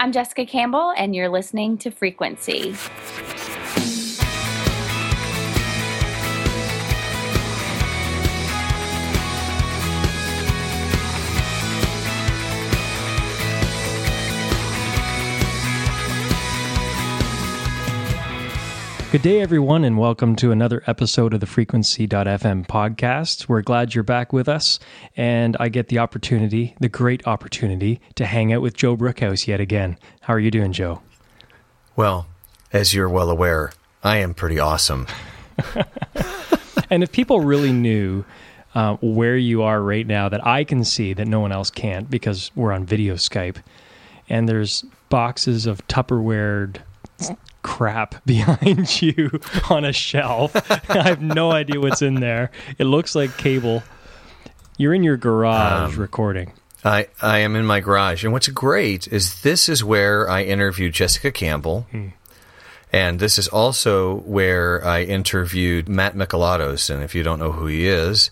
I'm Jessica Campbell, and you're listening to Frequency. Good day, everyone, and welcome to another episode of the Frequency.fm podcast. We're glad you're back with us, and I get the opportunity, the great opportunity, to hang out with Joe Brookhouse yet again. How are you doing, Joe? Well, as you're well aware, I am pretty awesome. and if people really knew uh, where you are right now, that I can see that no one else can't because we're on video Skype, and there's boxes of Tupperware crap behind you on a shelf. I have no idea what's in there. It looks like cable. You're in your garage um, recording. I, I am in my garage. And what's great is this is where I interviewed Jessica Campbell. Hmm. And this is also where I interviewed Matt Mikalatos. And if you don't know who he is,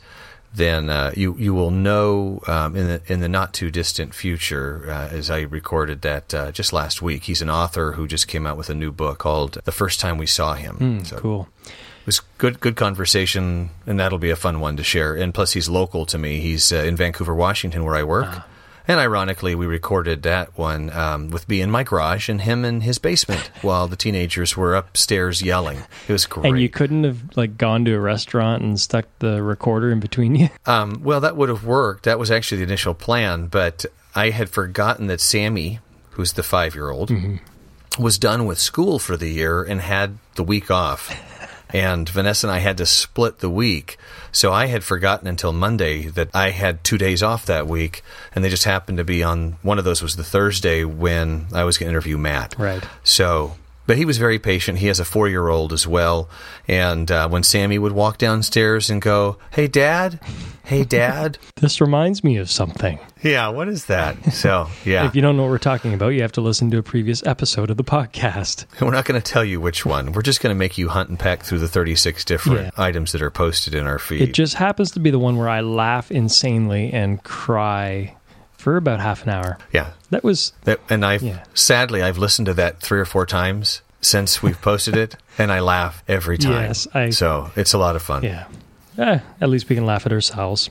then uh, you you will know um, in the in the not too distant future, uh, as I recorded that uh, just last week. He's an author who just came out with a new book called "The First Time We Saw Him." Mm, so cool. It was good good conversation, and that'll be a fun one to share. And plus, he's local to me. He's uh, in Vancouver, Washington, where I work. Ah. And ironically, we recorded that one um, with me in my garage and him in his basement while the teenagers were upstairs yelling. It was great. And you couldn't have like gone to a restaurant and stuck the recorder in between you. Um, well, that would have worked. That was actually the initial plan, but I had forgotten that Sammy, who's the five-year-old, mm-hmm. was done with school for the year and had the week off and Vanessa and I had to split the week. So I had forgotten until Monday that I had two days off that week, and they just happened to be on one of those was the Thursday when I was going to interview Matt. Right. So but he was very patient. He has a four year old as well. And uh, when Sammy would walk downstairs and go, Hey, Dad, hey, Dad. this reminds me of something. Yeah, what is that? So, yeah. if you don't know what we're talking about, you have to listen to a previous episode of the podcast. We're not going to tell you which one. We're just going to make you hunt and peck through the 36 different yeah. items that are posted in our feed. It just happens to be the one where I laugh insanely and cry for about half an hour. Yeah, that was. That, and I've yeah. sadly I've listened to that three or four times since we've posted it, and I laugh every time. Yes, I, so it's a lot of fun. Yeah, eh, at least we can laugh at ourselves.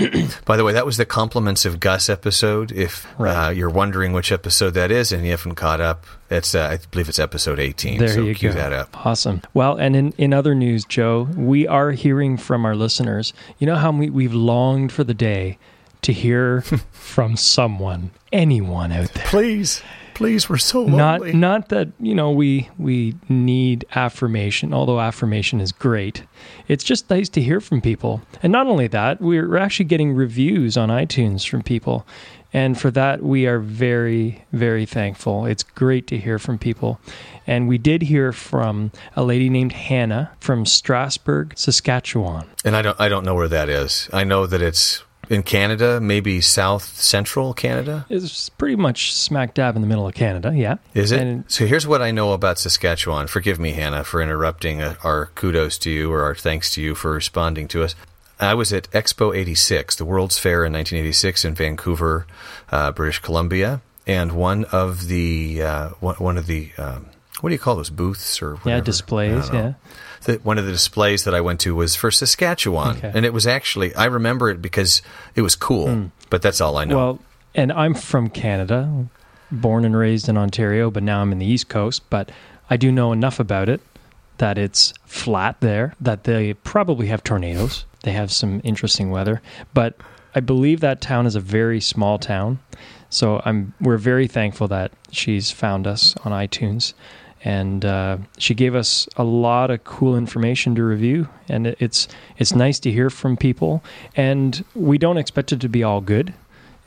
By the way, that was the compliments of Gus episode. If right. uh, you're wondering which episode that is and you haven't caught up, it's uh, I believe it's episode 18. There so you cue go. that up. Awesome. Well, and in, in other news, Joe, we are hearing from our listeners. You know how we, we've longed for the day to hear from someone, anyone out there. Please. Please, we're so lonely. Not not that, you know, we we need affirmation, although affirmation is great. It's just nice to hear from people. And not only that, we're actually getting reviews on iTunes from people. And for that, we are very, very thankful. It's great to hear from people. And we did hear from a lady named Hannah from Strasbourg, Saskatchewan. And I don't, I don't know where that is. I know that it's in Canada, maybe south central Canada? It's pretty much smack dab in the middle of Canada, yeah. Is it? And so here's what I know about Saskatchewan. Forgive me, Hannah, for interrupting uh, our kudos to you or our thanks to you for responding to us. I was at Expo 86, the World's Fair in 1986 in Vancouver, uh, British Columbia, and one of the uh, one of the um, what do you call those booths or whatever? yeah displays yeah the, one of the displays that I went to was for Saskatchewan, okay. and it was actually I remember it because it was cool. Mm. But that's all I know. Well, and I'm from Canada, born and raised in Ontario, but now I'm in the East Coast. But I do know enough about it that it's flat there, that they probably have tornadoes. They have some interesting weather, but I believe that town is a very small town. So I'm we're very thankful that she's found us on iTunes and uh, she gave us a lot of cool information to review. And it's it's nice to hear from people. And we don't expect it to be all good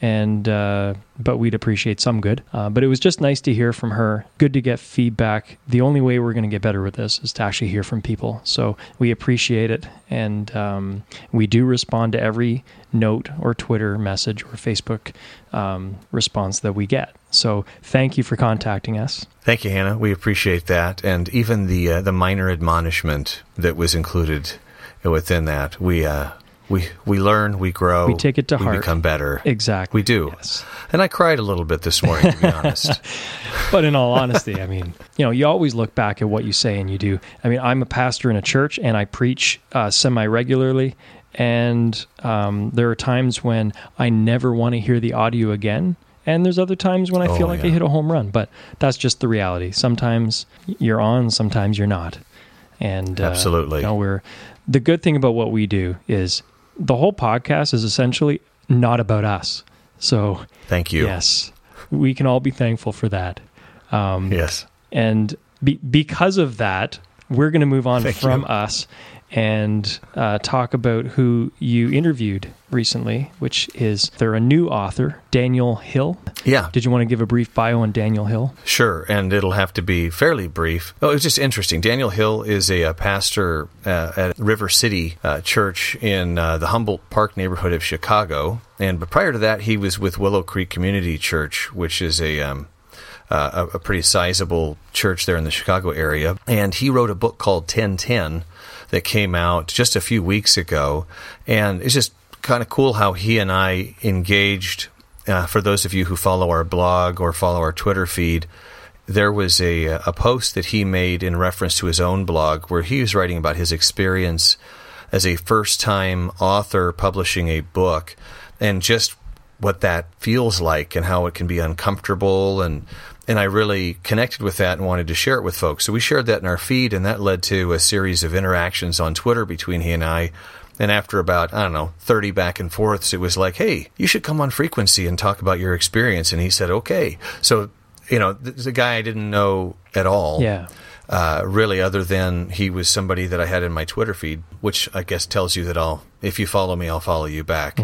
and uh, but we'd appreciate some good. Uh, but it was just nice to hear from her. Good to get feedback. The only way we're going to get better with this is to actually hear from people. So we appreciate it, and um, we do respond to every note or Twitter message or Facebook um, response that we get. So thank you for contacting us. Thank you, Hannah. We appreciate that, and even the uh, the minor admonishment that was included within that. We uh, we we learn, we grow, We take it to we heart. We become better. Exactly. We do. Yes. And I cried a little bit this morning, to be honest. But in all honesty, I mean, you know, you always look back at what you say and you do. I mean, I'm a pastor in a church and I preach uh, semi regularly. And um, there are times when I never want to hear the audio again. And there's other times when I Oh, feel like I hit a home run. But that's just the reality. Sometimes you're on, sometimes you're not. And uh, Absolutely. you know, we're the good thing about what we do is the whole podcast is essentially not about us. So Thank you. yes, we can all be thankful for that. Um, Yes. and be, because of that, we're going to move on Thank from you. us and uh, talk about who you interviewed recently, which is they're a new author, Daniel Hill. Yeah. Did you want to give a brief bio on Daniel Hill? Sure, and it'll have to be fairly brief. Oh, it's just interesting. Daniel Hill is a, uh pastor uh, at River City uh, Church in uh, the Humboldt Park neighborhood of Chicago, and but prior to that, he was with Willow Creek Community Church, which is a um, uh, a, a pretty sizable church there in the Chicago area. And he wrote a book called 1010 that came out just a few weeks ago. And it's just kind of cool how he and I engaged. Uh, for those of you who follow our blog or follow our Twitter feed, there was a, a post that he made in reference to his own blog where he was writing about his experience as a first time author publishing a book and just what that feels like and how it can be uncomfortable and and I really connected with that and wanted to share it with folks. So we shared that in our feed and that led to a series of interactions on Twitter between he and I. And after about, I don't know, 30 back and forths, it was like, hey, you should come on frequency and talk about your experience. And he said, okay. So, you know, th- the guy I didn't know at all Yeah. Uh, really, other than he was somebody that I had in my Twitter feed, which I guess tells you that I'll, if you follow me, I'll follow you back,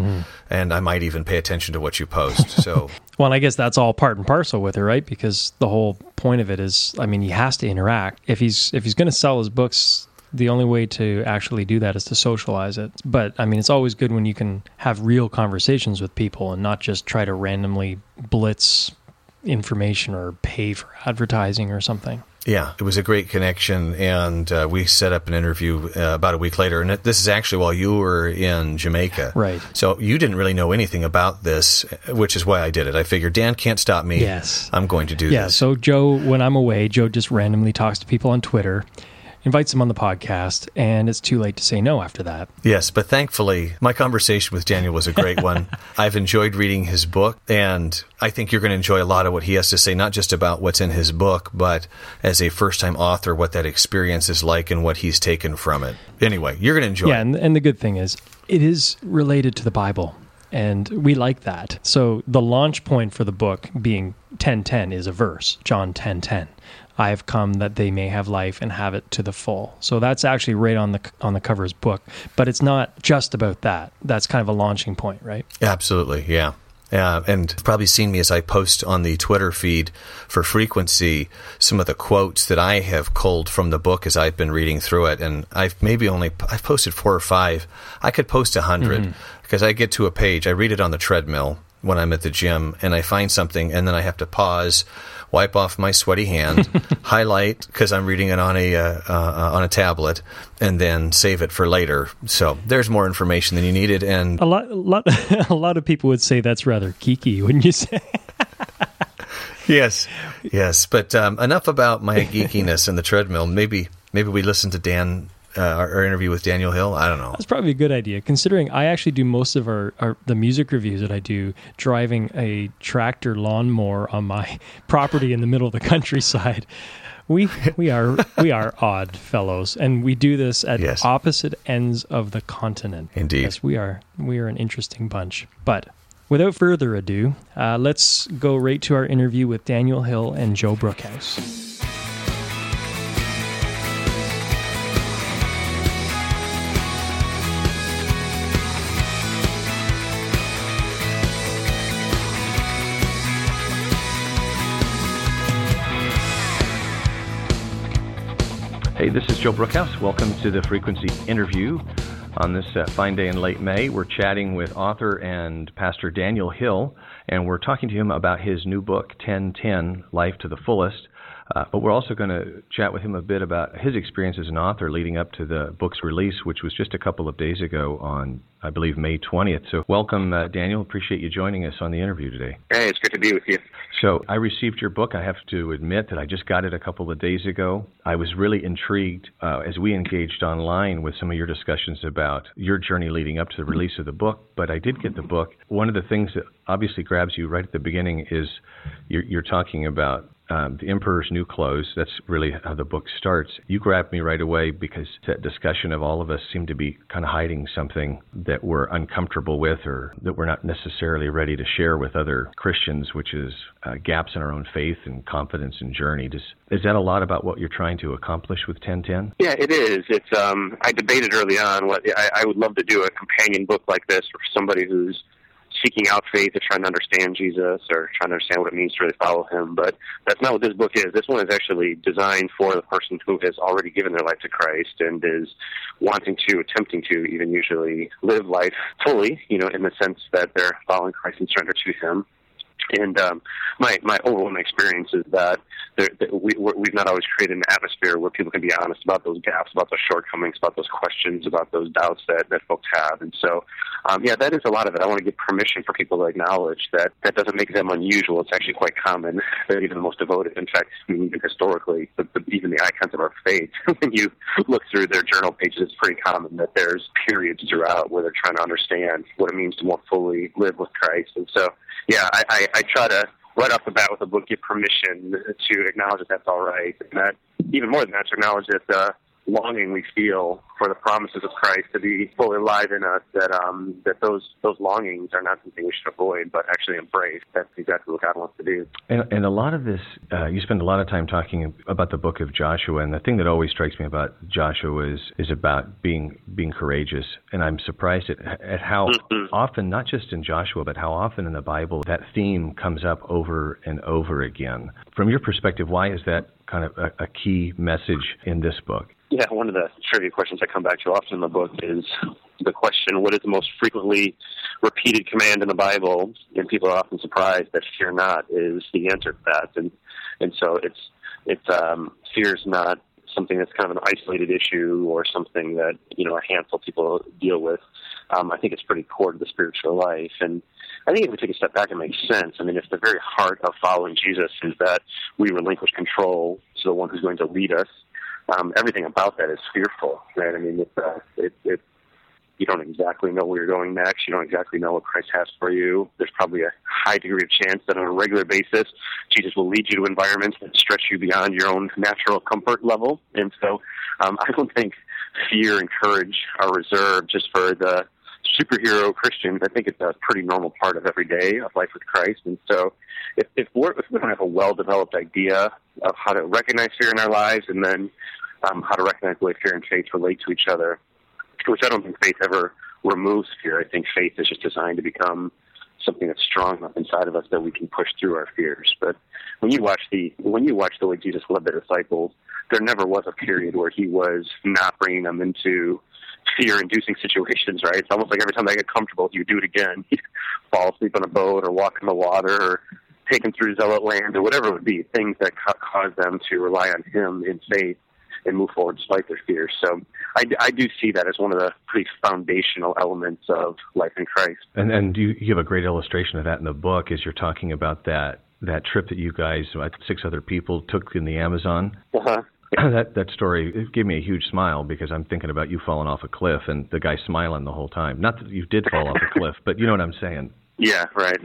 and I might even pay attention to what you post. So, Well, I guess that's all part and parcel with it, right? Because the whole point of it is, I mean, he has to interact. If he's if he's going to sell his books, the only way to actually do that is to socialize it. But I mean, it's always good when you can have real conversations with people and not just try to randomly blitz information or pay for advertising or something. Yeah, it was a great connection, and uh, we set up an interview uh, about a week later. And this is actually while you were in Jamaica, Right. So you didn't really know anything about this, which is why I did it. I figured Dan can't stop me. Yes. I'm going to do Yeah. this. So Joe, when I'm away, Joe just randomly talks to people on Twitter, invites him on the podcast, and it's too late to say no after that. Yes, but thankfully, my conversation with Daniel was a great one. I've enjoyed reading his book, and I think you're going to enjoy a lot of what he has to say, not just about what's in his book, but as a first time author, what that experience is like and what he's taken from it. Anyway, you're going to enjoy Yeah, it. and, and the good thing is, it is related to the Bible, and we like that. So the launch point for the book being 1010 is a verse, John 1010. I have come that they may have life and have it to the full. So that's actually right on the on the cover of his book, but it's not just about that. That's kind of a launching point, right? Absolutely, yeah. Yeah, and you've probably seen me as I post on the Twitter feed for frequency some of the quotes that I have culled from the book as I've been reading through it, and I've maybe only I've posted four or five. I could post a 100 mm-hmm. because I get to a page, I read it on the treadmill when I'm at the gym, and I find something, and then I have to pause, wipe off my sweaty hand, highlight because I'm reading it on a uh, uh, on a tablet, and then save it for later. So there's more information than you needed, and A lot, a lot, a lot of people would say that's rather geeky, wouldn't you say? Yes, yes. But um, enough about my geekiness and the treadmill. Maybe, maybe we listen to Dan, uh, our, our interview with Daniel Hill. I don't know. That's probably a good idea, considering I actually do most of our, our the music reviews that I do driving a tractor lawnmower on my property in the middle of the countryside. We we are we are odd fellows, and we do this at Yes. opposite ends of the continent. Indeed. yes, we are we are an interesting bunch. But without further ado, uh, let's go right to our interview with Daniel Hill and Joe Brookhouse. Hey, this is Joe Brookhouse. Welcome to the Frequency interview. On this uh, fine day in late May, we're chatting with author and pastor Daniel Hill, and we're talking to him about his new book, 1010 Life to the Fullest. Uh, but we're also going to chat with him a bit about his experience as an author leading up to the book's release, which was just a couple of days ago on, I believe, May 20th. So, welcome, uh, Daniel. Appreciate you joining us on the interview today. Hey, it's good to be with you. So, I received your book. I have to admit that I just got it a couple of days ago. I was really intrigued uh, as we engaged online with some of your discussions about your journey leading up to the release of the book. But I did get the book. One of the things that obviously grabs you right at the beginning is you're, you're talking about um, the Emperor's New Clothes. That's really how the book starts. You grabbed me right away because that discussion of all of us seemed to be kind of hiding something that we're uncomfortable with or that we're not necessarily ready to share with other Christians, which is uh, gaps in our own faith and confidence and journey. Does, is that a lot about what you're trying to accomplish with 1010? Yeah, it is. It's um, I debated early on what I, I would love to do a companion book like this for somebody who's seeking out faith or trying to understand Jesus or trying to understand what it means to really follow him. But that's not what this book is. This one is actually designed for the person who has already given their life to Christ and is wanting to, attempting to even usually live life fully, you know, in the sense that they're following Christ and surrender to him. And um, my my overwhelming experience is that, there, that we we've not always created an atmosphere where people can be honest about those gaps, about those shortcomings, about those questions, about those doubts that that folks have. And so, um, yeah, that is a lot of it. I want to give permission for people to acknowledge that that doesn't make them unusual. It's actually quite common that even the most devoted, in fact, even historically, the, the, even the icons of our faith, when you look through their journal pages, it's pretty common that there's periods throughout where they're trying to understand what it means to more fully live with Christ. And so yeah, I, I, I try to right off the bat with the book give permission to acknowledge that that's all right, and that even more than that to acknowledge that the longing we feel for the promises of Christ to be fully alive in us, that um, that those those longings are not something we should avoid, but actually embrace. That's exactly what God wants to do. And, and a lot of this, uh, you spend a lot of time talking about the book of Joshua, and the thing that always strikes me about Joshua is is about being being courageous. And I'm surprised at, at how mm-hmm. often, not just in Joshua, but how often in the Bible that theme comes up over and over again. From your perspective, why is that kind of a, a key message in this book? Yeah, one of the trivia questions I come back to often in the book is the question, what is the most frequently repeated command in the Bible? And people are often surprised that fear not is the answer to that. And and so it's it's um, fear is not something that's kind of an isolated issue or something that you know a handful of people deal with. Um, I think it's pretty core to the spiritual life, and I think if we take a step back, it makes sense. I mean, if the very heart of following Jesus is that we relinquish control to the one who's going to lead us um, everything about that is fearful, right? I mean, it's, uh, it, it, you don't exactly know where you're going next. You don't exactly know what Christ has for you. There's probably a high degree of chance that on a regular basis, Jesus will lead you to environments that stretch you beyond your own natural comfort level. And so, um, I don't think fear and courage are reserved just for the superhero Christians. I think it's a pretty normal part of every day of life with Christ. And so, if, if, we're, if we don't have a well developed idea of how to recognize fear in our lives and then um, how to recognize the way fear and faith relate to each other, which I don't think faith ever removes fear. I think faith is just designed to become something that's strong enough inside of us that we can push through our fears. But when you watch the when you watch the way Jesus led the disciples, there never was a period where he was not bringing them into fear-inducing situations. Right? It's almost like every time they get comfortable, you do it again. You fall asleep on a boat, or walk in the water, or take them through zealot land, or whatever it would be. Things that ca- cause them to rely on Him in faith and move forward despite their fears. So I, I do see that as one of the pretty foundational elements of life in Christ. And and you, you have a great illustration of that in the book as you're talking about that that trip that you guys, six other people, took in the Amazon. Uh-huh. that that story it gave me a huge smile because I'm thinking about you falling off a cliff and the guy smiling the whole time. Not that you did fall off a cliff, but you know what I'm saying. Yeah, right.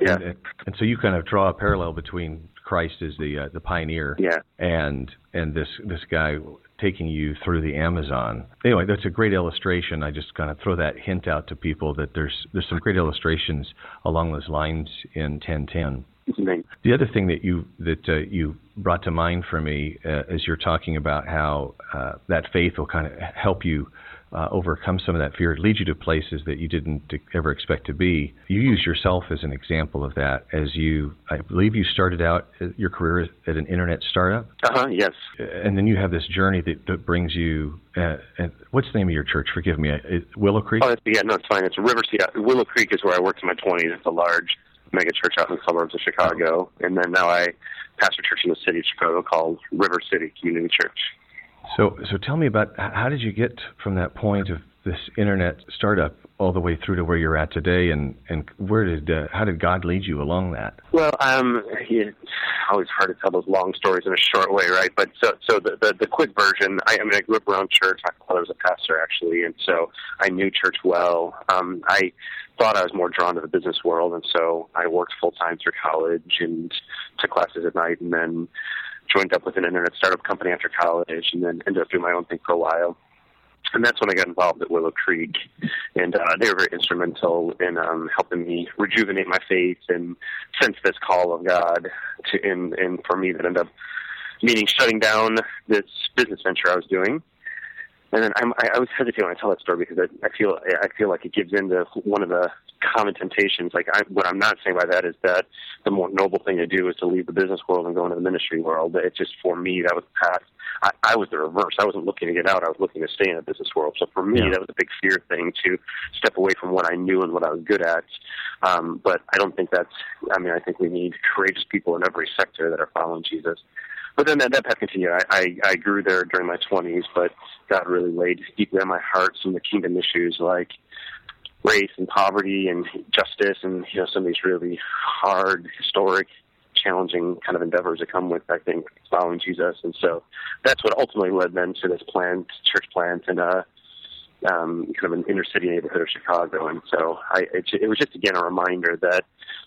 Yeah. And, and, so you kind of draw a parallel between Christ as the uh, the pioneer, yeah. and and this this guy taking you through the Amazon. Anyway, that's a great illustration. I just kind of throw that hint out to people that there's there's some great illustrations along those lines in 1010. The other thing that you that uh, you brought to mind for me uh, as you're talking about how uh, that faith will kind of help you uh, overcome some of that fear, lead you to places that you didn't ever expect to be. You use yourself as an example of that. As you, I believe, you started out uh, your career at an internet startup. Uh huh. Yes. And then you have this journey that, that brings you. Uh, and what's the name of your church? Forgive me. Uh, Willow Creek. Oh, yeah. No, it's fine. It's River. Yeah, Willow Creek is where I worked in my twenties. It's a large mega church out in the suburbs of Chicago, and then now I pastor church in the city of Chicago called River City Community Church. So, so tell me about how did you get from that point of this internet startup all the way through to where you're at today, and and where did uh, how did God lead you along that? Well, um, it's always hard to tell those long stories in a short way, right? But so so the the, the quick version. I, I mean, I grew up around church. My father was a pastor actually, and so I knew church well. Um, I thought I was more drawn to the business world, and so I worked full time through college and took classes at night, and then joined up with an internet startup company after college, and then ended up doing my own thing for a while and that's when I got involved at Willow Creek, and uh, they were very instrumental in um, helping me rejuvenate my faith and sense this call of God to, and, and for me that ended up meaning shutting down this business venture I was doing. And then I'm, I, I was hesitating when I tell that story because I, I feel I feel like it gives into one of the common temptations. Like I, what I'm not saying by that is that the more noble thing to do is to leave the business world and go into the ministry world. It's just for me that was the path I, I was the reverse. I wasn't looking to get out. I was looking to stay in the business world. So for me, yeah. that was a big fear thing to step away from what I knew and what I was good at. Um, but I don't think that's. I mean, I think we need courageous people in every sector that are following Jesus. But then that, that path continued. I, I, I grew there during my 20s, but God really laid deeply on my heart some of the kingdom issues like race and poverty and justice and you know some of these really hard historic challenging kind of endeavors that come with, I think, following Jesus. And so that's what ultimately led then to this plant, church plant, and uh, um, kind of an inner city neighborhood of Chicago. And so I, it, it was just again a reminder that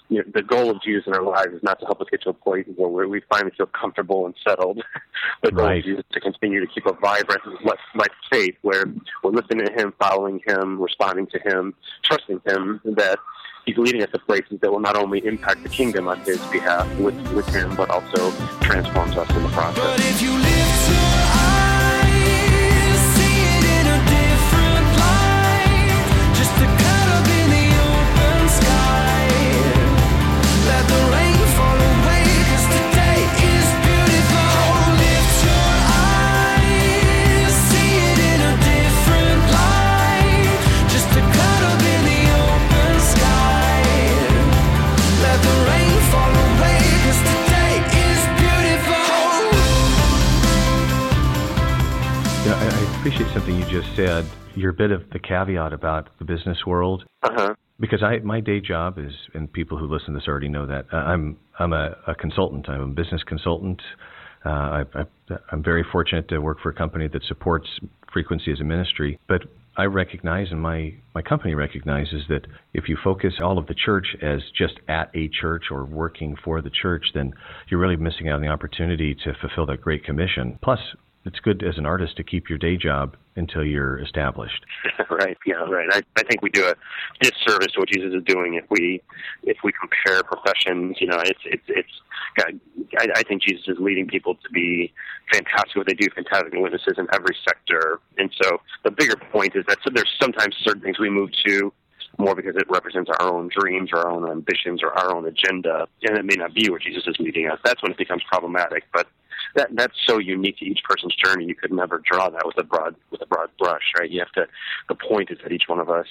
you know, the goal of Jesus in our lives is not to help us get to a point where we finally feel comfortable and settled. the goal right. of Jesus is to continue to keep a vibrant life, life faith where we're listening to Him, following Him, responding to Him, trusting Him. That He's leading us to places that will not only impact the kingdom on His behalf with, with Him, but also transforms us in the process. Appreciate something you just said. Your bit of the caveat about the business world. Uh-huh. Because I, my day job is, and people who listen to this already know that uh, I'm, I'm a, a consultant. I'm a business consultant. Uh, I, I, I'm very fortunate to work for a company that supports frequency as a ministry. But I recognize, and my, my company recognizes, that if you focus all of the church as just at a church or working for the church, then you're really missing out on the opportunity to fulfill that great commission. Plus, it's good as an artist to keep your day job until you're established. right. Yeah. Right. I, I think we do a disservice to what Jesus is doing if we if we compare professions. You know, it's it's it's. God, I, I think Jesus is leading people to be fantastic what they do, fantastic witnesses in every sector. And so the bigger point is that so there's sometimes certain things we move to more because it represents our own dreams or our own ambitions or our own agenda, and it may not be where Jesus is leading us. That's when it becomes problematic. But that that's so unique to each person's journey. You could never draw that with a broad with a broad brush, right? You have to. The point is that each one of us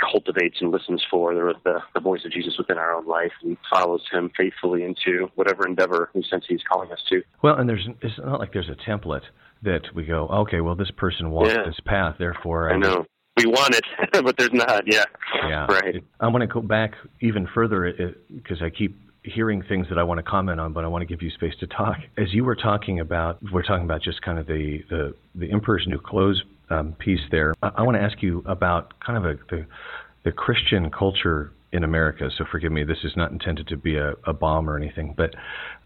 cultivates and listens for the, the, the voice of Jesus within our own life and follows him faithfully into whatever endeavor we sense he's calling us to. Well, and there's it's not like there's a template that we go, okay, well this person walked yeah. this path, therefore I, I know. We want it, but there's not. Yeah. Yeah. Right. I want to go back even further because I keep hearing things that I want to comment on, but I want to give you space to talk. As you were talking about, we're talking about just kind of the the, the Emperor's New Clothes um, piece there. I, I, want to ask you about kind of a, the the Christian culture in America. So forgive me, this is not intended to be a, a bomb or anything, but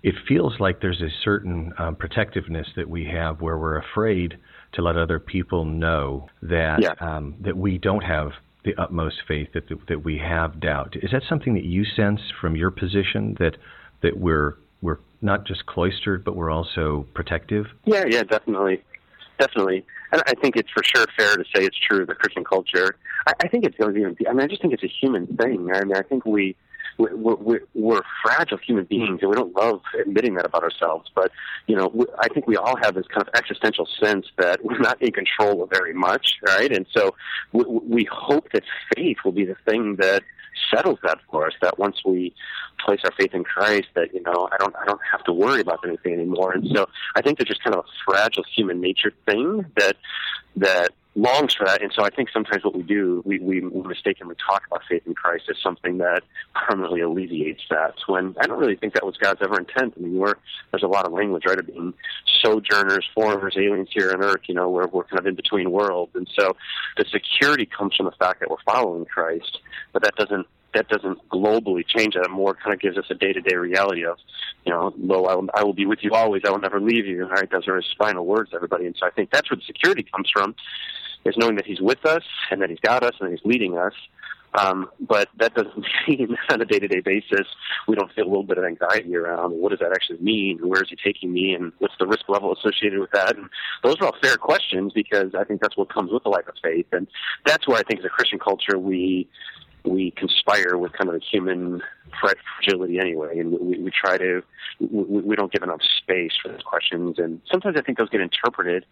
it feels like there's a certain um, protectiveness that we have where we're afraid to let other people know that yeah. um, that we don't have the utmost faith that that we have doubt. Is that something that you sense from your position that that we're we're not just cloistered, but we're also protective? Yeah, yeah, definitely, definitely. And I think it's for sure fair to say it's true of the Christian culture. I, I think going to be. I mean, I just think it's a human thing. I mean, I think we we're, we're, we're fragile human beings, and we don't love admitting that about ourselves. But you know, I think we all have this kind of existential sense that we're not in control of very much, right? And so we, we hope that faith will be the thing that settles that for us. That once we place our faith in Christ, that you know, I don't, I don't have to worry about anything anymore. And so, I think there's just kind of a fragile human nature thing that that longs for that. And so I think sometimes what we do, we, we mistakenly talk about faith in Christ as something that permanently alleviates that. When I don't really think that was God's ever intent. I mean, we're, there's a lot of language, right, of being sojourners, foreigners, aliens here on earth, you know, where we're kind of in between worlds. And so the security comes from the fact that we're following Christ, but that doesn't that doesn't globally change that. It more kind of gives us a day-to-day reality of, you know, lo, I will, I will be with you always. I will never leave you. Right? Those are his final words to everybody. And so I think that's where the security comes from, is knowing that he's with us and that he's got us and that he's leading us. Um, but that doesn't mean on a day-to-day basis we don't feel a little bit of anxiety around what does that actually mean? Where is he taking me? And what's the risk level associated with that? And those are all fair questions because I think that's what comes with the life of faith. And that's where I think as a Christian culture we we conspire with kind of the human fragility anyway, and we, we try to we, we don't give enough space for those questions, and sometimes I think those get interpreted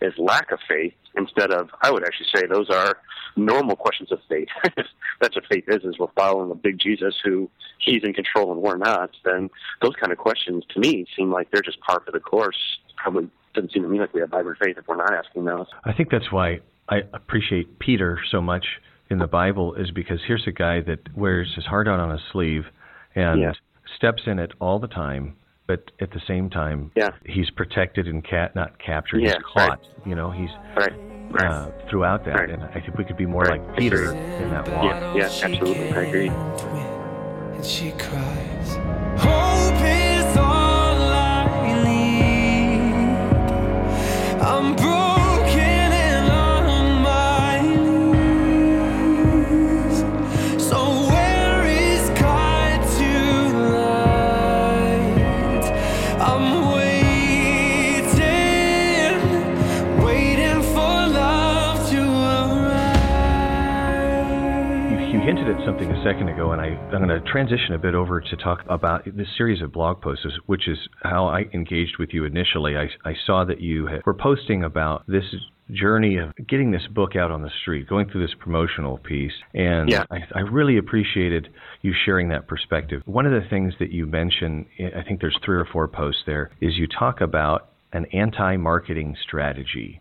as lack of faith instead of I would actually say those are normal questions of faith. That's what faith is: is we're following a big Jesus who He's in control and we're not. Then those kind of questions to me seem like they're just par for the course. Probably doesn't seem to me like we have vibrant faith if we're not asking those. I think that's why I appreciate Peter so much in the Bible is because here's a guy that wears his heart out on his sleeve and Yeah. steps in it all the time, but at the same time, Yeah. he's protected and cat not captured. Yeah, he's caught. You know, he's Right. Right. uh, throughout that, Right. and I think we could be more Right. like Peter in that walk. yeah. Yeah. Absolutely. I agree. And she cries. Hope is all I need. I'm something a second ago, and I, I'm going to transition a bit over to talk about this series of blog posts, which is how I engaged with you initially. I, I saw that you had, were posting about this journey of getting this book out on the street, going through this promotional piece, and Yeah. I, I really appreciated you sharing that perspective. One of the things that you mention, I think there's three or four posts there, is you talk about an anti-marketing strategy.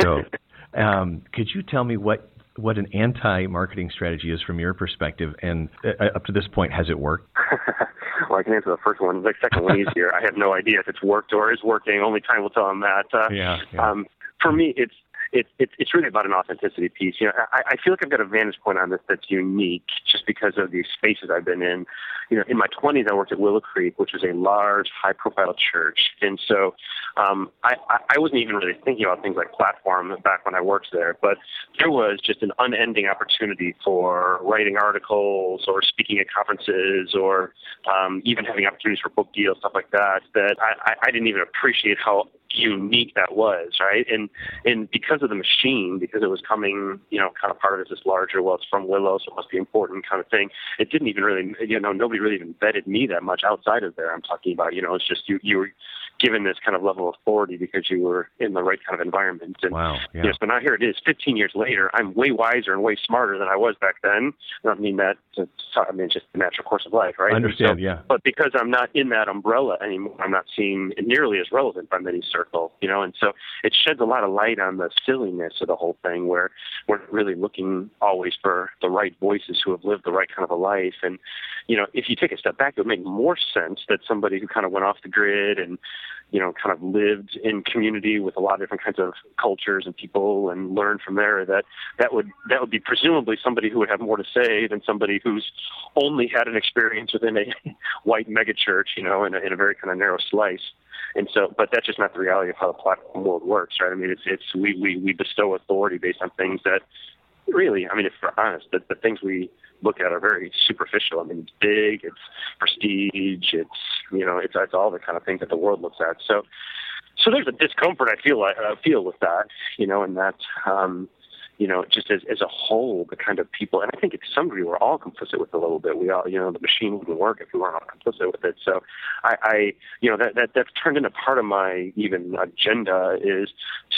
So, um, could you tell me what what an anti-marketing strategy is from your perspective, and uh, up to this point, has it worked? well, I can answer the first one. The second one is easier. I have no idea if it's worked or is working. Only time will tell on that. Uh, Yeah, yeah. Um, for me, it's it's it's it's really about an authenticity piece. You know, I, I feel like I've got a vantage point on this that's unique, just because of the spaces I've been in. You know, in my 20s, I worked at Willow Creek, which was a large, high-profile church, and so um, I, I wasn't even really thinking about things like platform back when I worked there. But there was just an unending opportunity for writing articles or speaking at conferences or um, even having opportunities for book deals, stuff like that. That I- I didn't even appreciate how unique that was, right? And and because of the machine, because it was coming, you know, kind of part of this larger, well, it's from Willow, so it must be important kind of thing. It didn't even really, you know, nobody really even vetted me that much outside of there. I'm talking about, you know, it's just you you were given this kind of level of authority because you were in the right kind of environment. And Wow, yeah. you know, so now here it is, 15 years later. I'm way wiser and way smarter than I was back then. I don't mean that. To, I mean just the natural course of life, right? I understand, So- yeah. But because I'm not in that umbrella anymore, I'm not seen nearly as relevant by many circle, you know. And so it sheds a lot of light on the silliness of the whole thing, where we're really looking always for the right voices who have lived the right kind of a life. And you know, if you take a step back, it would make more sense that somebody who kind of went off the grid and you know, kind of lived in community with a lot of different kinds of cultures and people and learned from there that that would that would be presumably somebody who would have more to say than somebody who's only had an experience within a white megachurch, you know, in a, in a very kind of narrow slice. And so, but that's just not the reality of how the platform world works, right? I mean, it's it's we we, we bestow authority based on things that really, I mean, if we're honest, the, the things we look at are very superficial. I mean, it's big, it's prestige, it's you know, it's it's all the kind of things that the world looks at. So, so there's a discomfort I feel I feel with that, you know, and that um, you know, just as as a whole, the kind of people, and I think to some degree we're all complicit with it a little bit. We all, you know, the machine wouldn't work if we weren't all complicit with it. So, I, I you know, that that that's turned into part of my even agenda is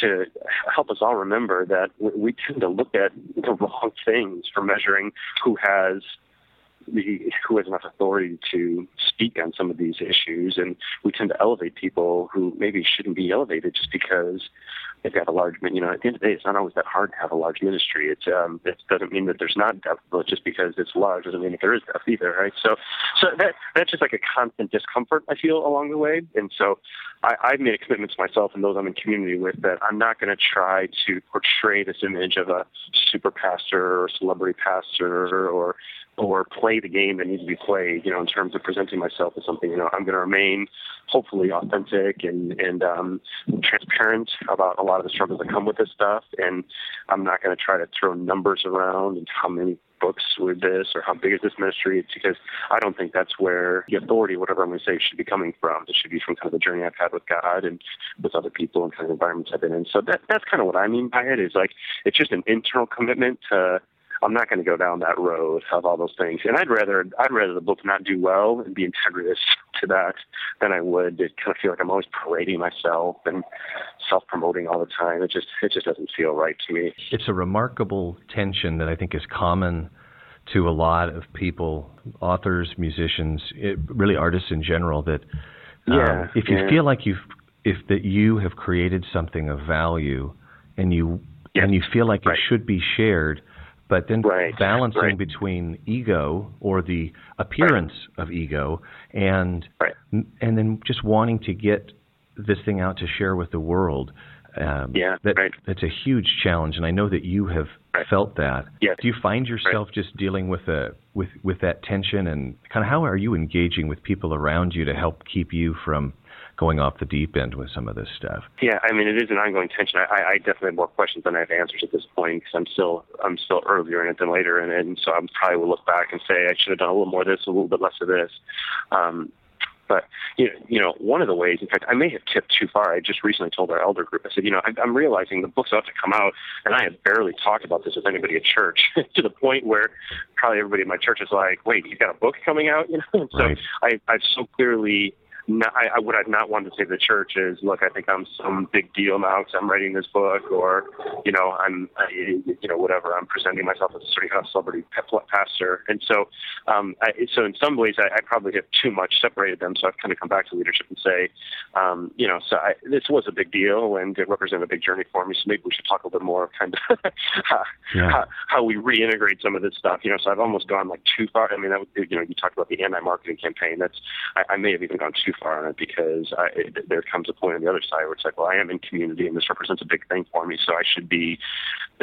to help us all remember that we, tend to look at the wrong things for measuring who has the, who has enough authority to speak on some of these issues, and we tend to elevate people who maybe shouldn't be elevated just because they've got a large, you know, at the end of the day, it's not always that hard to have a large ministry. It's um, it doesn't mean that there's not depth, but just because it's large doesn't mean that there is depth either, right? So, so that that's just like a constant discomfort I feel along the way, and so I, I've made a commitment to myself and those I'm in community with that I'm not going to try to portray this image of a super pastor or celebrity pastor or or play the game that needs to be played, you know, in terms of presenting myself as something, you know, I'm going to remain hopefully authentic and, and um, transparent about a lot of the struggles that come with this stuff. And I'm not going to try to throw numbers around and how many books with this or how big is this ministry. It's because I don't think that's where the authority, whatever I'm going to say, should be coming from. It should be from kind of the journey I've had with God and with other people and kind of environments I've been in. So that, that's kind of what I mean by it is like, it's just an internal commitment to, I'm not going to go down that road of all those things. And I'd rather I'd rather the book not do well and be integrous to that than I would to kind of feel like I'm always parading myself and self promoting all the time. It just it just doesn't feel right to me. It's a remarkable tension that I think is common to a lot of people, authors, musicians, it, really artists in general. That um, Yeah, if you yeah. feel like you've if that you have created something of value and you and you feel like right. it should be shared, but then Right, balancing right. between ego or the appearance of ego and Right. and then just wanting to get this thing out to share with the world. Um, Yeah, that, right. that's a huge challenge, and I know that you have Right. felt that. Yes. Do you find yourself just dealing with a with with that tension, and kind of how are you engaging with people around you to help keep you from going off the deep end with some of this stuff? Yeah, I mean, it is an ongoing tension. I, I- I definitely have more questions than I have answers at this point because I'm still I'm still earlier in it than later in it, and so I'm probably will look back and say I should have done a little more of this, a little bit less of this. Um, but you know, you know, one of the ways, in fact, I may have tipped too far. I just recently told our elder group. I said, you know, I, I'm realizing the book's about to come out, and I have barely talked about this with anybody at church to the point where probably everybody in my church is like, "Wait, you've got a book coming out?" You know, and so Right. I, I've so clearly not, I, I what I've not wanted to say to the church is, look, I think I'm some big deal now because I'm writing this book, or you know, I'm, I, you know, whatever. I'm presenting myself as a sort of celebrity pastor, and so, um, I, so in some ways, I, I probably have too much separated them. So I've kind of come back to leadership and say, um, you know, so I, this was a big deal and it represented a big journey for me. So maybe we should talk a little bit more, kind of how, Yeah. how, how we reintegrate some of this stuff. You know, so I've almost gone like too far. I mean, that was, you know, you talked about the anti-marketing campaign. That's I, I may have even gone too far on it because I, it, there comes a point on the other side where it's like, well, I am in community and this represents a big thing for me, so I should be,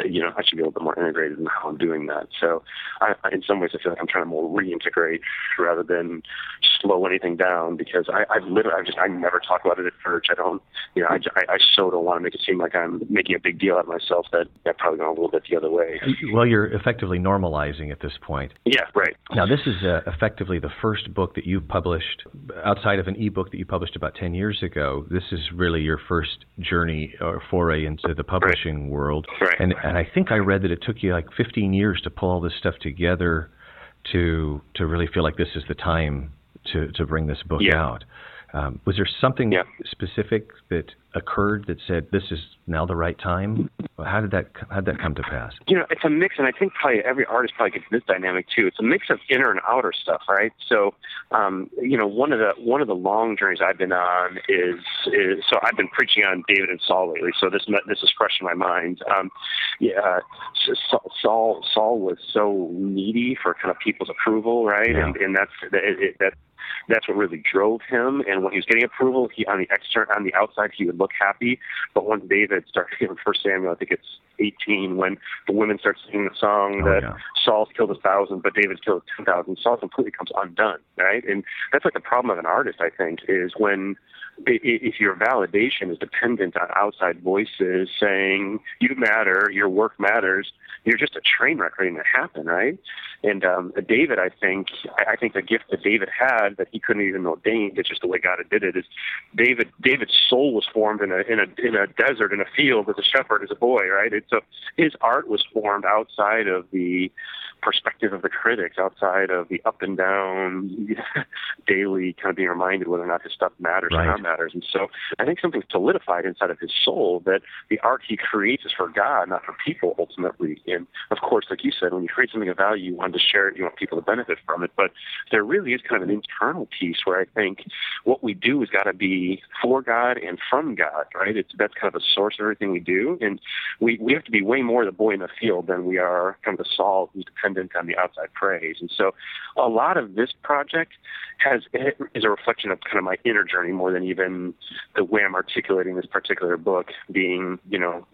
you know, I should be a little bit more integrated in how I'm doing that. So, I, in some ways, I feel like I'm trying to more reintegrate rather than slow anything down because I, I've literally, I've just, I never talk about it at church. I don't, you know, I, I, I so don't want to make it seem like I'm making a big deal out of myself that I've probably gone a little bit the other way. Well, you're effectively normalizing at this point. Yeah, right. Now, this is uh, effectively the first book that you've published outside of an ebook that you published about 10 years ago. This is really your first journey or foray into the publishing world. Right. And, and I think I read that it took you like 15 years to pull all this stuff together to to really feel like this is the time to, to bring this book Yeah. out. Um, was there something Yeah. specific that occurred that said this is now the right time? How did that how did that come to pass? you know, it's a mix, and I think probably every artist probably gets this dynamic too. It's a mix of inner and outer stuff, right? So, um, you know, one of the one of the long journeys I've been on is is so I've been preaching on David and Saul lately. So this this is fresh in my mind. Um, yeah, Saul- Saul Saul was so needy for kind of people's approval, right? Yeah. And and that's that it, that that's what really drove him. And when he was getting approval, he on the external on the outside he would look happy, but once David started in First Samuel, I think it's 18, when the women start singing the song Oh, that yeah. Saul's killed a thousand, but David's killed ten thousand. Saul completely comes undone, right? And that's like the problem of an artist, I think, is when if your validation is dependent on outside voices saying you matter, your work matters, you're just a train wreck waiting to happen, right? And um, David, I think, I think the gift that David had that he couldn't even ordain, it's just the way God did it, is David. David's soul was formed in a in a in a desert in a field as a shepherd as a boy, right? And so his art was formed outside of the perspective of the critics, outside of the up and down daily kind of being reminded whether or not his stuff matters right. or not matters. And so I think something solidified inside of his soul that the art he creates is for God, not for people ultimately. And of course, like you said, when you create something of value, you want to share it, you want people to benefit from it. But there really is kind of an internal piece where I think what we do has got to be for God and from God, right? It's that's kind of the source of everything we do. And we, we have to be way more the boy in the field than we are kind of the Saul who's dependent on the outside praise. And so a lot of this project has is a reflection of kind of my inner journey more than even the way I'm articulating this particular book being, you know,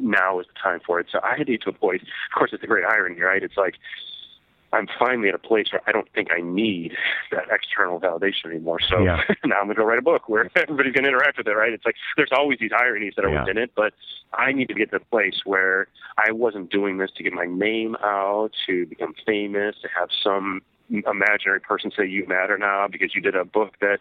now is the time for it. So I had to get to a point, of course, it's a great irony, right? It's like, I'm finally at a place where I don't think I need that external validation anymore. So yeah. now I'm going to go write a book where everybody's going to interact with it, right? It's like there's always these ironies that are yeah. within it, but I need to get to a place where I wasn't doing this to get my name out, to become famous, to have some imaginary person say you matter now because you did a book that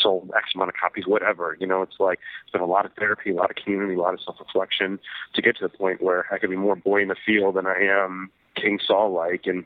sold X amount of copies, whatever. You know, it's like it's been a lot of therapy, a lot of community, a lot of self reflection to get to the point where I could be more boy in the field than I am King Saul like and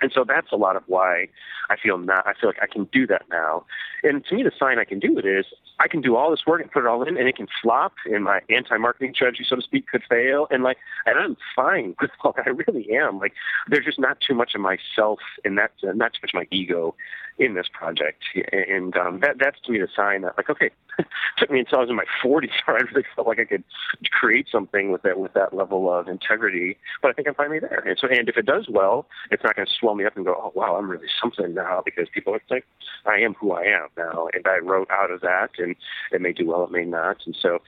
and so that's a lot of why I feel not, I feel like I can do that now. And to me, the sign I can do it is I can do all this work and put it all in, and it can flop, and my anti-marketing strategy, so to speak, could fail. And like, and I'm fine with all that. I really am. Like, there's just not too much of myself in that, not too much of my ego in this project. And um, that that's to me the sign that like, okay, it took me until I was in my 40s where I really felt like I could create something with that with that level of integrity. But I think I'm finally there. And so, and if it does well, it's not going to swell me up and go, oh wow, I'm really something now because people are like, I am who I am now, and I wrote out of that, and it may do well, it may not. And so,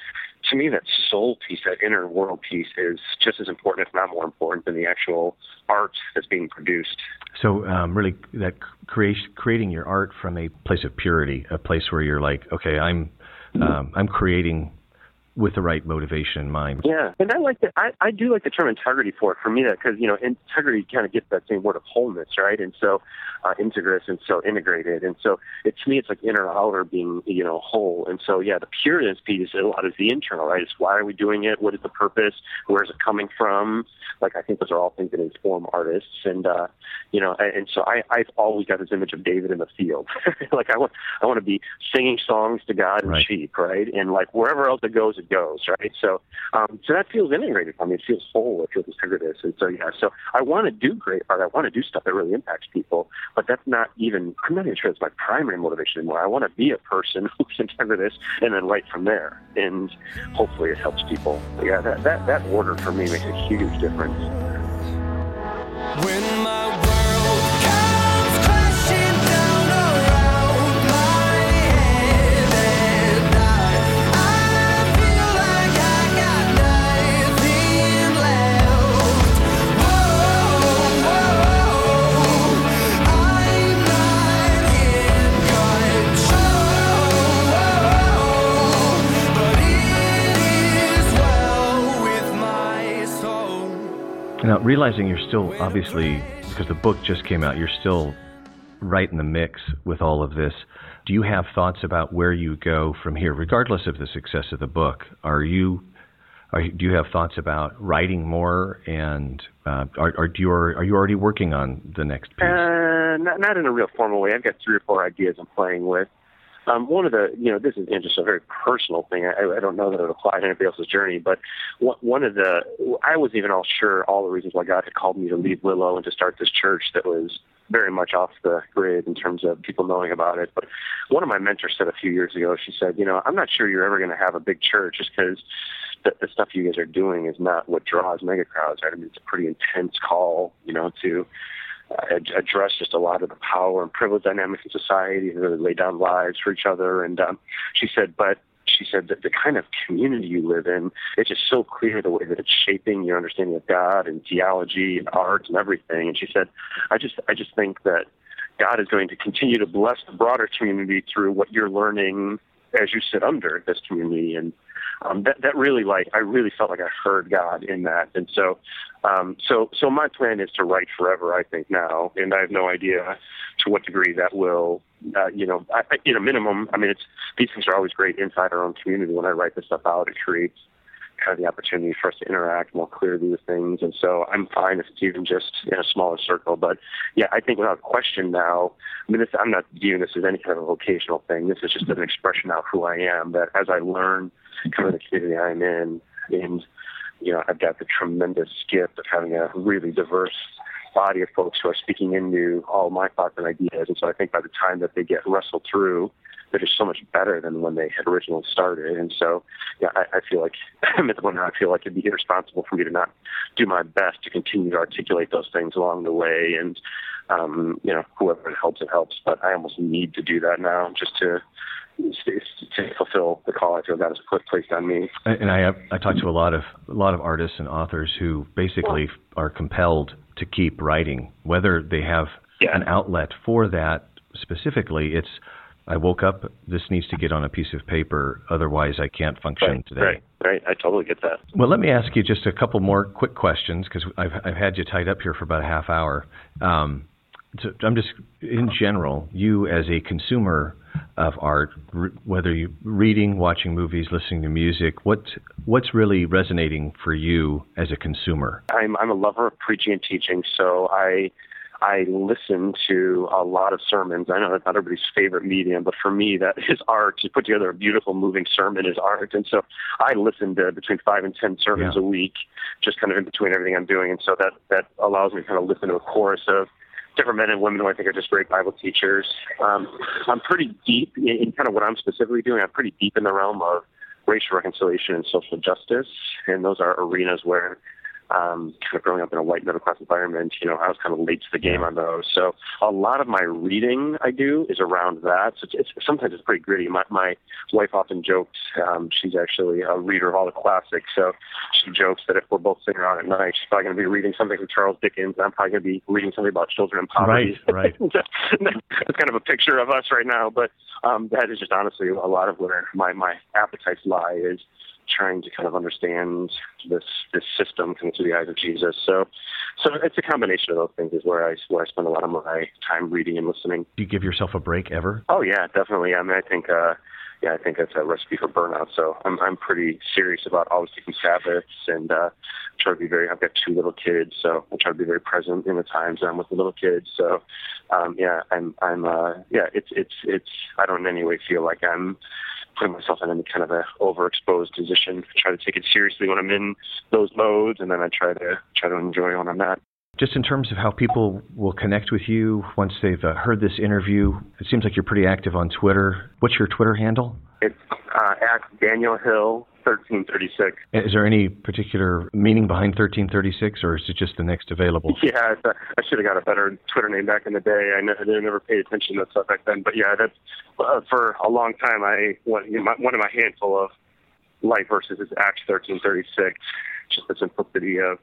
to me, that soul piece, that inner world piece, is just as important, if not more important, than the actual art that's being produced. So, um, really, that creation, creating your art from a place of purity, a place where you're like, okay, I'm, um, I'm creating with the right motivation in mind. Yeah, and I like that. I, I do like the term integrity for it. For me, that because you know integrity kind of gets that same word of wholeness, right? And so uh, integrous and so integrated, and so it, to me, it's like inner outer being you know whole. And so yeah, the pureness piece a lot is the internal, right? It's why are we doing it? What is the purpose? Where is it coming from? Like I think those are all things that inform artists, and uh, you know, and, and so I I've always got this image of David in the field. like I want I want to be singing songs to God and right. sheep, right? And like wherever else it goes, it goes, right? So, um, so that feels integrated for me. It feels whole. It feels integrative. And so, yeah. So I want to do great art. I want to do stuff that really impacts people. But that's not even. I'm not even sure it's my primary motivation anymore. I want to be a person who's integritous and then write from there. And hopefully, it helps people. But yeah, that that that order for me makes a huge difference. When Now, realizing you're still obviously because the book just came out, you're still right in the mix with all of this. Do you have thoughts about where you go from here, regardless of the success of the book? Are you are, do you have thoughts about writing more, and uh, are, are you are you already working on the next piece? Uh, not, not in a real formal way. I've got three or four ideas I'm playing with. Um, one of the, you know, this is just a very personal thing. I, I don't know that it apply to anybody else's journey, but one of the, I wasn't even all sure all the reasons why God had called me to leave Willow and to start this church that was very much off the grid in terms of people knowing about it. But one of my mentors said a few years ago, she said, you know, I'm not sure you're ever going to have a big church just because the, the stuff you guys are doing is not what draws mega crowds, right? I mean, it's a pretty intense call, you know, to address just a lot of the power and privilege dynamics in society and really lay down lives for each other. And um, she said, but she said that the kind of community you live in, it's just so clear the way that it's shaping your understanding of God and theology and art and everything. And she said, I just, I just think that God is going to continue to bless the broader community through what you're learning as you sit under this community and um, that that really like I really felt like I heard God in that, and so um, so so my plan is to write forever. I think now, and I have no idea to what degree that will. Uh, you know, I, in a minimum, I mean, it's these things are always great inside our own community. When I write this stuff out, it creates kind of the opportunity for us to interact more clearly with things. And so I'm fine if it's even just in a smaller circle. But yeah, I think without question now, I mean, this, I'm not viewing this as any kind of vocational thing. This is just an expression of who I am. That as I learn kind of community I'm in, and you know, I've got the tremendous gift of having a really diverse body of folks who are speaking into all my thoughts and ideas. And so I think by the time that they get wrestled through, they're just so much better than when they had originally started. And so, yeah, I, I feel like I'm at the point where I feel like it'd be irresponsible for me to not do my best to continue to articulate those things along the way. And um, you know, whoever it helps, it helps. But I almost need to do that now just to to fulfill the call I feel God has put placed on me. And I have, I talk to a lot of a lot of artists and authors who basically are compelled to keep writing, whether they have Yeah. an outlet for that specifically. It's I woke up. This needs to get on a piece of paper, otherwise I can't function Right, today. right, right. I totally get that. Well, let me ask you just a couple more quick questions because I've, I've had you tied up here for about a half hour. Um, so I'm just, in general, you as a consumer of art, r- whether you reading, watching movies, listening to music, what what's really resonating for you as a consumer? I'm I'm a lover of preaching and teaching, so I I listen to a lot of sermons. I know that's not everybody's favorite medium, but for me, that is art. To put together a beautiful, moving sermon is art, and so I listen to between five and ten sermons Yeah. a week, just kind of in between everything I'm doing, and so that that allows me to kind of listen to a chorus of different men and women who I think are just great Bible teachers. Um, I'm pretty deep in, in kind of what I'm specifically doing. I'm pretty deep in the realm of racial reconciliation and social justice, and those are arenas where um, kind of growing up in a white middle class environment, you know, I was kind of late to the game on those. So a lot of my reading I do is around that. So it's, it's sometimes it's pretty gritty. My my wife often jokes. Um, she's actually a reader of all the classics, so she jokes that if we're both sitting around at night, she's probably going to be reading something from Charles Dickens. And I'm probably going to be reading something about children in poverty. Right, right. That's kind of a picture of us right now. But um, that is just honestly a lot of where my my appetites lie is trying to kind of understand this this system kind of through the eyes of Jesus. So, so it's a combination of those things is where I where I spend a lot of my time reading and listening. Do you give yourself a break ever? Oh yeah, definitely. I mean, I think uh, yeah, I think that's a recipe for burnout. So I'm I'm pretty serious about always taking Sabbaths and uh, try to be very. I've got two little kids, so I try to be very present in the times I'm with the little kids. So um, yeah, I'm I'm uh, yeah, it's it's it's. I don't in any way feel like I'm putting myself in any kind of a overexposed position. I try to take it seriously when I'm in those modes, and then I try to try to enjoy when I'm not. Just in terms of how people will connect with you once they've uh, heard this interview, it seems like you're pretty active on Twitter. What's your Twitter handle? It's uh, at Daniel Hill. 1336. Is there any particular meaning behind 1336, or is it just the next available? Yeah, I should have got a better Twitter name back in the day. I, ne- I never paid attention to that stuff back then. But yeah, that's uh, for a long time. I one, you know, my, one of my handful of life verses is Acts thirteen thirty six. Just the simplicity of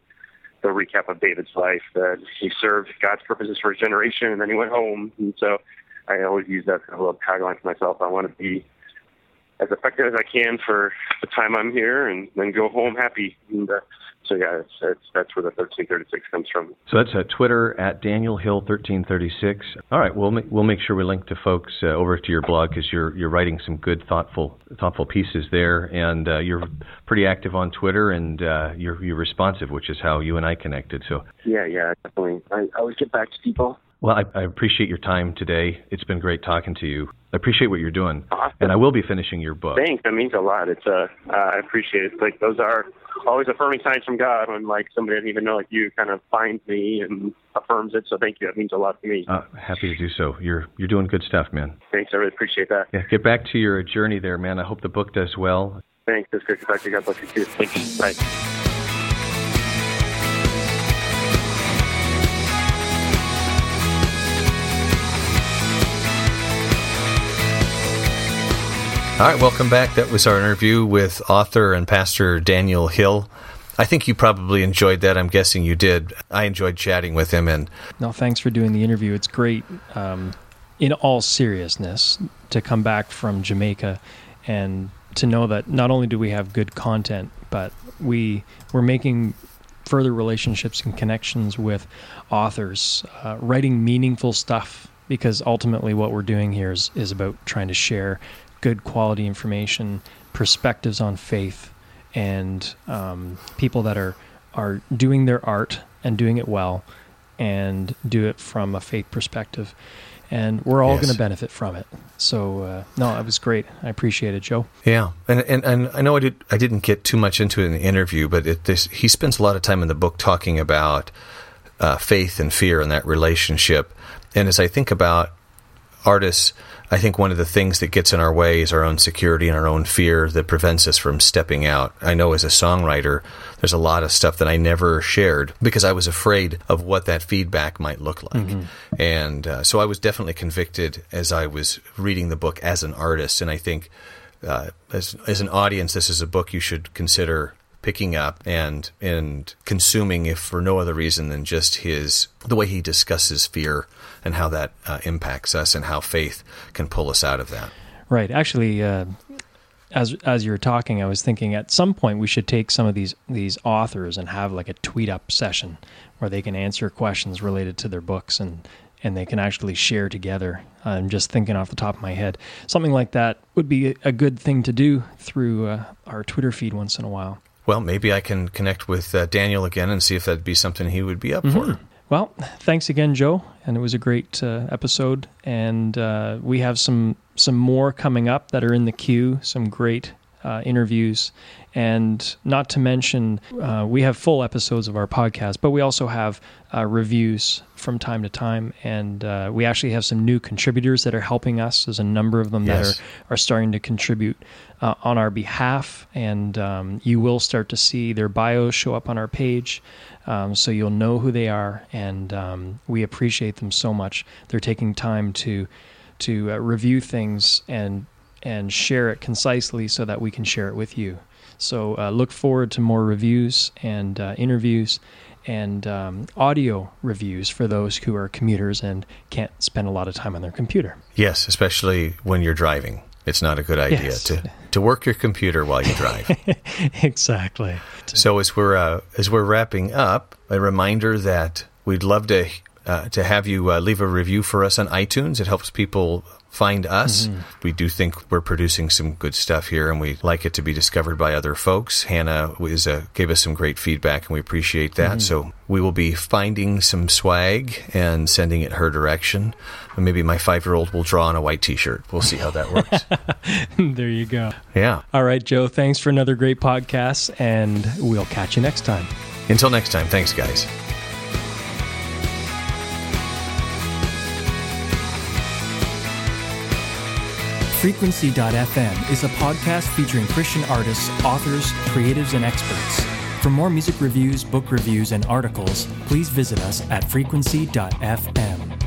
the recap of David's life that he served God's purposes for his generation, and then he went home. And so I always use that kind of little tagline for myself. I want to be as effective as I can for the time I'm here, and then go home happy. And uh, so yeah, it's, it's, that's where the thirteen thirty six comes from. So that's at Twitter at Daniel Hill 1336. All right, we'll make, we'll make sure we link to folks uh, over to your blog because you're you're writing some good thoughtful thoughtful pieces there, and uh, you're pretty active on Twitter, and uh, you're you're responsive, which is how you and I connected. So Yeah, yeah, definitely. I I always get back to people. Well, I, I appreciate your time today. It's been great talking to you. I appreciate what you're doing, Awesome. and I will be finishing your book. Thanks. That means a lot. It's uh, uh, I appreciate it. Like those are always affirming signs from God when like somebody I didn't even know like you kind of finds me and affirms it. So thank you. That means a lot to me. Uh, happy to do so. You're you're doing good stuff, man. Thanks. I really appreciate that. Yeah, get back to your journey there, man. I hope the book does well. Thanks. It's good to talk to you. God bless you too. Thank you. Bye. All right, welcome back. That was our interview with author and pastor Daniel Hill. I think you probably enjoyed that. I'm guessing you did. I enjoyed chatting with him, and No, thanks for doing the interview. It's great, um, in all seriousness, to come back from Jamaica and to know that not only do we have good content, but we we're making further relationships and connections with authors, uh, writing meaningful stuff. Because ultimately, what we're doing here is, is about trying to share good quality information, perspectives on faith, and um, people that are are doing their art and doing it well, and do it from a faith perspective. And we're all Yes. going to benefit from it. So, uh, no, it was great. I appreciate it, Joe. Yeah, and and and I know I did I didn't get too much into it in the interview, but it, this, he spends a lot of time in the book talking about uh, faith and fear and that relationship. And as I think about artists, I think one of the things that gets in our way is our own security and our own fear that prevents us from stepping out. I know as a songwriter, there's a lot of stuff that I never shared because I was afraid of what that feedback might look like. And uh, so I was definitely convicted as I was reading the book as an artist. And I think uh, as, as an audience, this is a book you should consider picking up and and consuming if for no other reason than just his the way he discusses fear and how that uh, impacts us and how faith can pull us out of that. Right. Actually, uh, as as you were talking, I was thinking at some point we should take some of these these authors and have like a tweet up session where they can answer questions related to their books and and they can actually share together. I'm just thinking off the top of my head, something like that would be a good thing to do through uh, our Twitter feed once in a while. Well, maybe I can connect with uh, Daniel again and see if that'd be something he would be up for. Well, thanks again, Joe, and it was a great uh, episode. And uh, we have some some more coming up that are in the queue. Some great uh, interviews, and not to mention, uh, we have full episodes of our podcast, but we also have uh, reviews from time to time, and uh, we actually have some new contributors that are helping us. There's a number of them Yes. that are are starting to contribute uh, on our behalf, and um, you will start to see their bios show up on our page, um, so you'll know who they are, and um, we appreciate them so much. They're taking time to to uh, review things and and share it concisely so that we can share it with you. So uh, look forward to more reviews and uh, interviews and um, audio reviews for those who are commuters and can't spend a lot of time on their computer. Yes, especially when you're driving. It's not a good idea Yes. to, to work your computer while you drive. exactly. So as we're uh, as we're wrapping up, a reminder that we'd love to uh, to have you uh, leave a review for us on iTunes. It helps people find us. We do think we're producing some good stuff here, and we like it to be discovered by other folks. Hannah was uh, gave us some great feedback, and we appreciate that. So we will be finding some swag and sending it her direction. And maybe my five year old will draw on a white T-shirt. We'll see how that works. there you go. yeah. All right, Joe, thanks for another great podcast, and we'll catch you next time. Until next time. Thanks, guys. Frequency.fm is a podcast featuring Christian artists, authors, creatives, and experts. For more music reviews, book reviews, and articles, please visit us at frequency.fm.